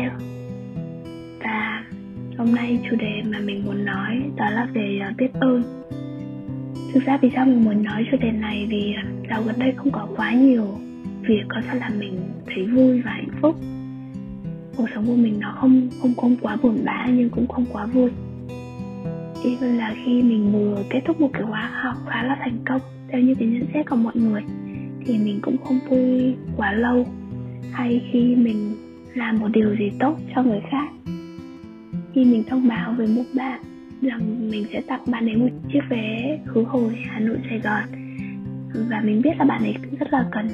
nhé Và hôm nay chủ đề mà mình muốn nói đó là về uh, biết ơn. Thực ra vì sao mình muốn nói chủ đề này? Vì à, dạo gần đây không có quá nhiều việc có thể làm mình thấy vui và hạnh phúc. Cuộc sống của mình nó không không không quá buồn bã nhưng cũng không quá vui. Even là khi mình vừa kết thúc một cái khóa học khá là thành công theo như cái nhận xét của mọi người thì mình cũng không vui quá lâu. Hay khi mình làm một điều gì tốt cho người khác. Khi mình thông báo với một bạn rằng mình sẽ tặng bạn ấy một chiếc vé khứ hồi Hà Nội, Sài Gòn, và mình biết là bạn ấy rất là cần,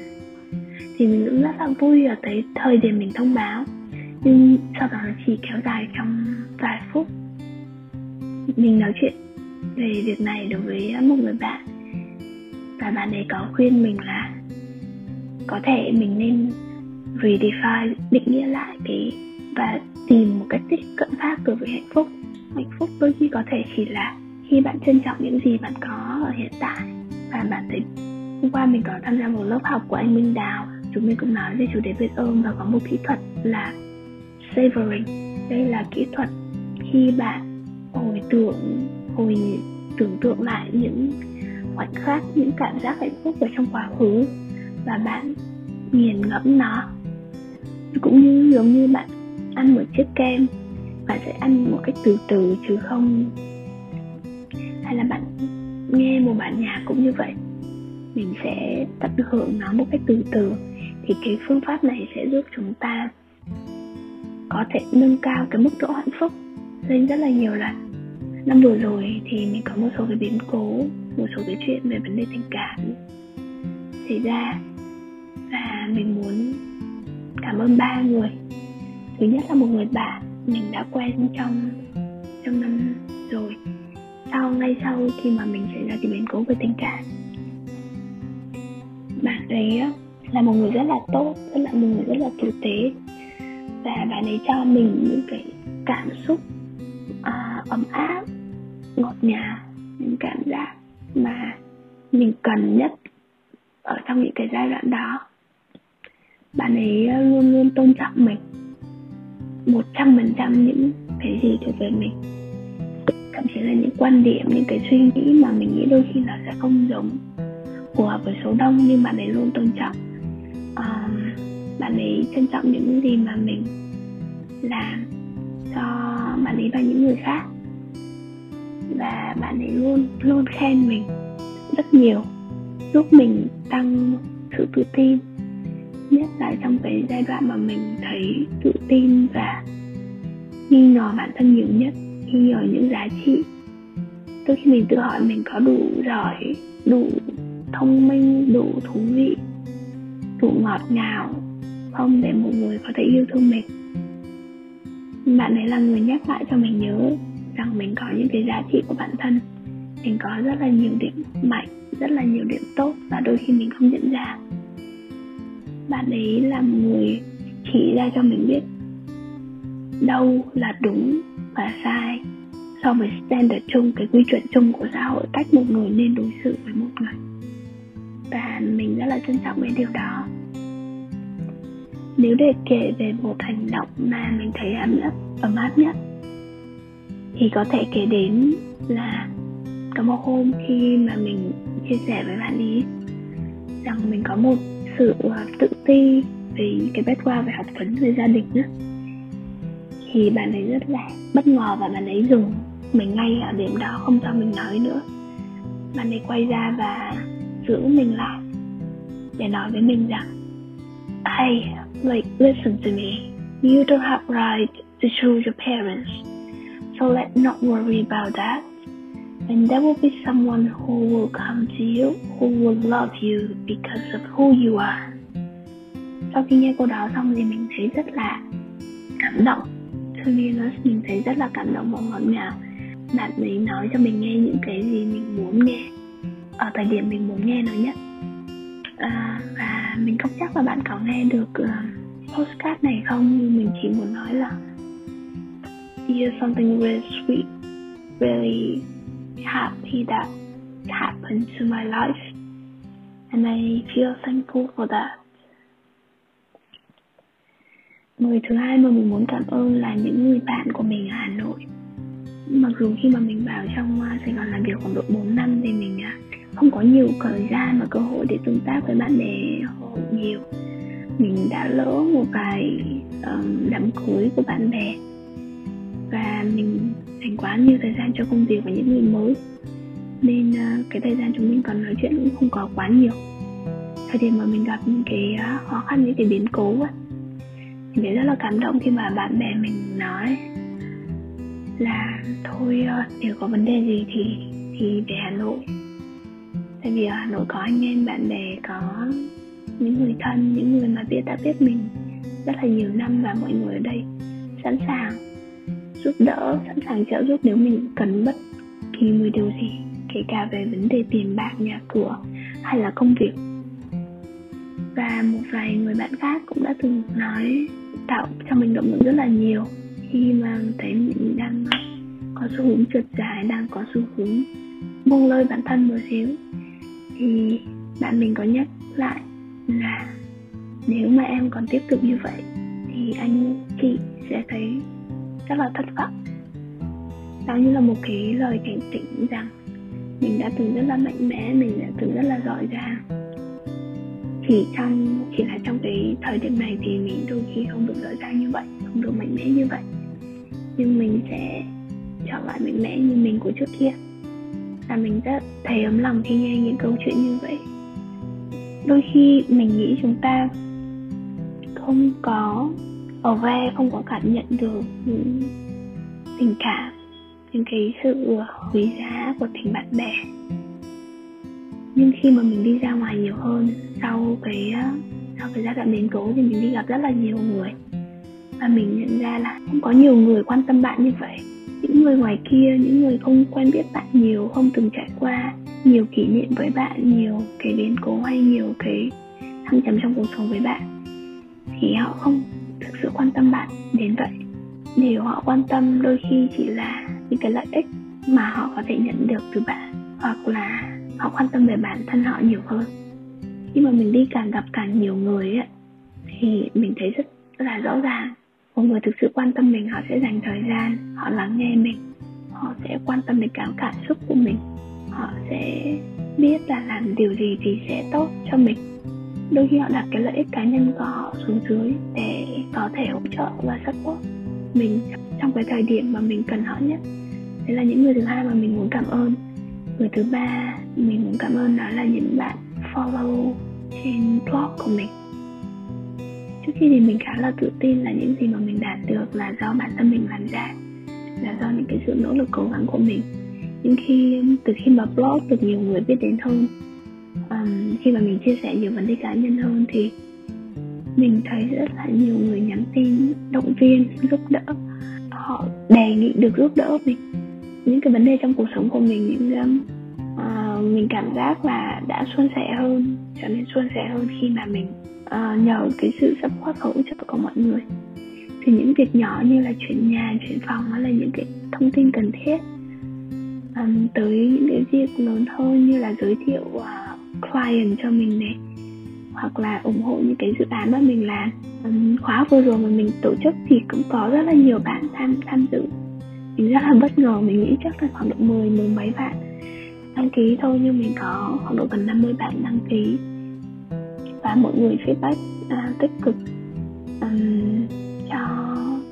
thì mình cũng rất là vui ở tới thời điểm mình thông báo. Nhưng sau đó nó chỉ kéo dài trong vài phút, mình nói chuyện về việc này đối với một người bạn, và bạn ấy có khuyên mình là có thể mình nên redefine, định nghĩa lại cái và tìm một cách tiếp cận khác đối với hạnh phúc. Hạnh phúc đôi khi có thể chỉ là khi bạn trân trọng những gì bạn có ở hiện tại và bạn thấy hôm qua mình có tham gia một lớp học của anh Minh Đào. Chúng mình cũng nói về chủ đề biết ơn và có một kỹ thuật là savoring. Đây là kỹ thuật khi bạn hồi tưởng hồi tưởng tượng lại những khoảnh khắc, những cảm giác hạnh phúc ở trong quá khứ và bạn nghiền ngẫm nó cũng như, giống như bạn ăn một chiếc kem, bạn sẽ ăn một cách từ từ chứ không hay là bạn nghe một bản nhạc cũng như vậy. Mình sẽ tận hưởng nó một cách từ từ thì cái phương pháp này sẽ giúp chúng ta có thể nâng cao cái mức độ hạnh phúc lên rất là nhiều lần. Năm vừa rồi thì mình có một số cái biến cố, một số cái chuyện về vấn đề tình cảm xảy ra và mình muốn cảm ơn ba người. Thứ nhất là một người bạn mình đã quen trong trong năm rồi. Sau ngay sau khi mà mình xảy ra cái biến cố về tình cảm bạn ấy là một người rất là tốt rất là một người rất là tử tế. Và bạn ấy cho mình những cái cảm xúc uh, ấm áp ngọt ngào những cảm giác mà mình cần nhất ở trong những cái giai đoạn đó bạn ấy ờ, luôn luôn tôn trọng mình. Một trăm phần trăm những cái gì thuộc về mình. Thậm chí là những quan điểm những cái suy nghĩ mà mình nghĩ đôi khi là sẽ không giống phù hợp với số đông nhưng bạn ấy luôn tôn trọng. Um, bạn ấy trân trọng những gì mà mình làm cho bạn ấy và những người khác. Và bạn ấy luôn luôn khen mình rất nhiều giúp mình tăng sự tự tin nhất là trong cái giai đoạn mà mình thấy tự tin và nghi ngờ bản thân nhiều nhất nghi ngờ những giá trị. Đôi khi mình tự hỏi, mình có đủ giỏi, đủ thông minh, đủ thú vị, đủ ngọt ngào không để một người có thể yêu thương mình? Bạn ấy là người nhắc lại cho mình nhớ rằng mình có những cái giá trị của bản thân. Mình có rất là nhiều điểm mạnh, rất là nhiều điểm tốt và đôi khi mình không nhận ra bạn ấy là người chỉ ra cho mình biết đâu là đúng và sai so với standard chung, cái quy chuẩn chung của xã hội, cách một người nên đối xử với một người. Và mình rất là trân trọng cái điều đó. Nếu để kể về một hành động mà mình thấy ấm áp ấm áp nhất, thì có thể kể đến là có một hôm khi mà mình chia sẻ với bạn ý rằng mình có một sự ờ, tự ti về cái background về học vấn về gia đình á, thì bạn ấy rất là bất ngờ và bạn ấy dừng mình ngay ở điểm đó không cho mình nói nữa. Bạn ấy quay ra và giữ mình lại để nói với mình rằng, hey, like, listen to me. You don't have right to choose your parents. So let's not worry about that and there will be someone who will come to you who will love you because of who you are. Sau khi nghe câu đó xong thì mình thấy rất là cảm động. To be honest, mình thấy rất là cảm động và ngọt ngào. Bạn ấy nói cho mình nghe những cái gì mình muốn nghe. Ở thời điểm mình muốn nghe nó nhất à, và mình không chắc là bạn có nghe được uh, postcard này không nhưng mình chỉ muốn nói là here's something really sweet really happy that happened to my life. And I feel thankful for that. Người thứ hai mà mình muốn cảm ơn là những người bạn của mình ở Hà Nội. Mặc dù khi mà mình vào trong à, Sài Gòn làm việc khoảng độ 4 năm thì mình à, không có nhiều thời gian và cơ hội để tương tác với bạn bè nhiều. Mình đã lỡ một vài um, đám cưới của bạn bè Và mình dành quá nhiều thời gian cho công việc và những người mới. Nên uh, cái thời gian chúng mình còn nói chuyện cũng không có quá nhiều. Thời điểm mà mình gặp những cái uh, khó khăn, những cái biến cố ấy, mình thấy rất là cảm động khi mà bạn bè mình nói là thôi uh, nếu có vấn đề gì thì thì về Hà Nội. Tại vì ở Hà Nội có anh em bạn bè có những người thân những người mà biết đã biết mình rất là nhiều năm và mọi người ở đây sẵn sàng giúp đỡ, sẵn sàng trợ giúp nếu mình cần bất kỳ một điều gì, kể cả về vấn đề tiền bạc, nhà cửa hay là công việc. Và một vài người bạn khác cũng đã từng nói tạo cho mình động lực rất là nhiều khi mà thấy mình đang có xu hướng trượt dài, đang có xu hướng buông lơi bản thân một xíu. Thì bạn mình có nhắc lại là nếu mà em còn tiếp tục như vậy thì anh chị sẽ thấy rất là thất vọng. Đó như là một cái lời cảnh tỉnh rằng mình đã từng rất là mạnh mẽ, mình đã từng rất là giỏi giang. Chỉ trong chỉ là trong cái thời điểm này thì mình đôi khi không được giỏi giang như vậy, không được mạnh mẽ như vậy. Nhưng mình sẽ trở lại mạnh mẽ như mình của trước kia. Và mình rất thấy ấm lòng khi nghe những câu chuyện như vậy. Đôi khi mình nghĩ chúng ta không có ở ve không có cảm nhận được những tình cảm, những cái sự ờ, quý giá của tình bạn bè. Nhưng khi mà mình đi ra ngoài nhiều hơn, sau cái ờ, sau cái giai đoạn biến cố thì mình đi gặp rất là nhiều người. Và mình nhận ra là không có nhiều người quan tâm bạn như vậy. Những người ngoài kia, những người không quen biết bạn nhiều, không từng trải qua nhiều kỷ niệm với bạn, nhiều cái biến cố hay nhiều cái thăng trầm trong cuộc sống với bạn, thì họ không thực sự quan tâm bạn đến vậy. Điều họ quan tâm đôi khi chỉ là những cái lợi ích mà họ có thể nhận được từ bạn hoặc là họ quan tâm về bản thân họ nhiều hơn. Khi mà mình đi càng gặp càng nhiều người ấy, thì mình thấy rất là rõ ràng. Một người thực sự quan tâm mình họ sẽ dành thời gian họ lắng nghe mình họ sẽ quan tâm đến cảm cảm xúc của mình. Họ sẽ biết là làm điều gì thì sẽ tốt cho mình đôi khi họ đặt cái lợi ích cá nhân của họ xuống dưới để có thể hỗ trợ và support mình trong cái thời điểm mà mình cần họ nhất. Đấy là những người thứ hai mà mình muốn cảm ơn. Người thứ ba mình muốn cảm ơn đó là những bạn follow trên blog của mình. Trước khi thì mình khá là tự tin là những gì mà mình đạt được là do bản thân mình làm ra, là do những cái sự nỗ lực cố gắng của mình. Nhưng khi, từ khi mà blog được nhiều người biết đến hơn um, khi mà mình chia sẻ nhiều vấn đề cá nhân hơn thì mình thấy rất là nhiều người nhắn tin động viên giúp đỡ. Họ đề nghị được giúp đỡ mình. Những cái vấn đề trong cuộc sống của mình những um, uh, mình cảm giác là đã suôn sẻ hơn trở nên suôn sẻ hơn khi mà mình uh, nhờ cái sự support hỗ trợ của mọi người. Thì những việc nhỏ như là chuyển nhà chuyển phòng hay là những cái thông tin cần thiết. Um, tới những cái việc lớn hơn như là giới thiệu uh, client cho mình này hoặc là ủng hộ những cái dự án mà mình làm. Um, khóa vừa rồi mà mình tổ chức thì cũng có rất là nhiều bạn tham tham dự. Mình rất là bất ngờ mình nghĩ chắc là khoảng độ 10 mười mấy bạn đăng ký thôi nhưng mình có khoảng độ gần 50 bạn đăng ký. Và mọi người feedback uh, tích cực um, cho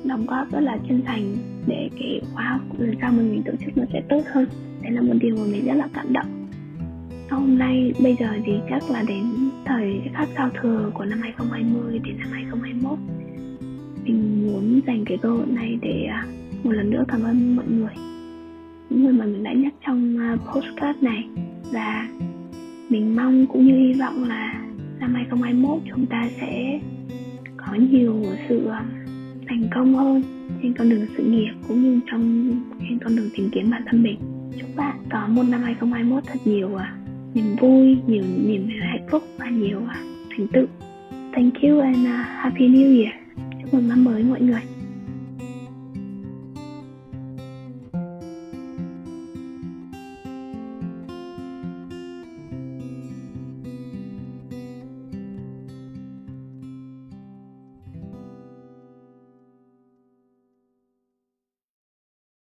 đóng góp rất là chân thành để cái khóa lần sau mình, mình tổ chức nó sẽ tốt hơn. Đấy là một điều mà mình rất là cảm động hôm nay bây giờ thì chắc là đến thời khắc giao thừa của năm 2020 đến năm 2021 mình muốn dành cái cơ hội này để à, một lần nữa cảm ơn mọi người. Những người mà mình đã nhắc trong à, postcard này. Và mình mong cũng như hy vọng là năm 2021 chúng ta sẽ có nhiều sự à, thành công hơn trên con đường sự nghiệp cũng như trong trên con đường tìm kiếm bản thân mình. Chúc bạn có một năm 2021 thật nhiều à, niềm vui nhiều niềm hạnh phúc và nhiều thành tựu. Thank you and uh, happy new year. Chúc mừng năm mới mọi người.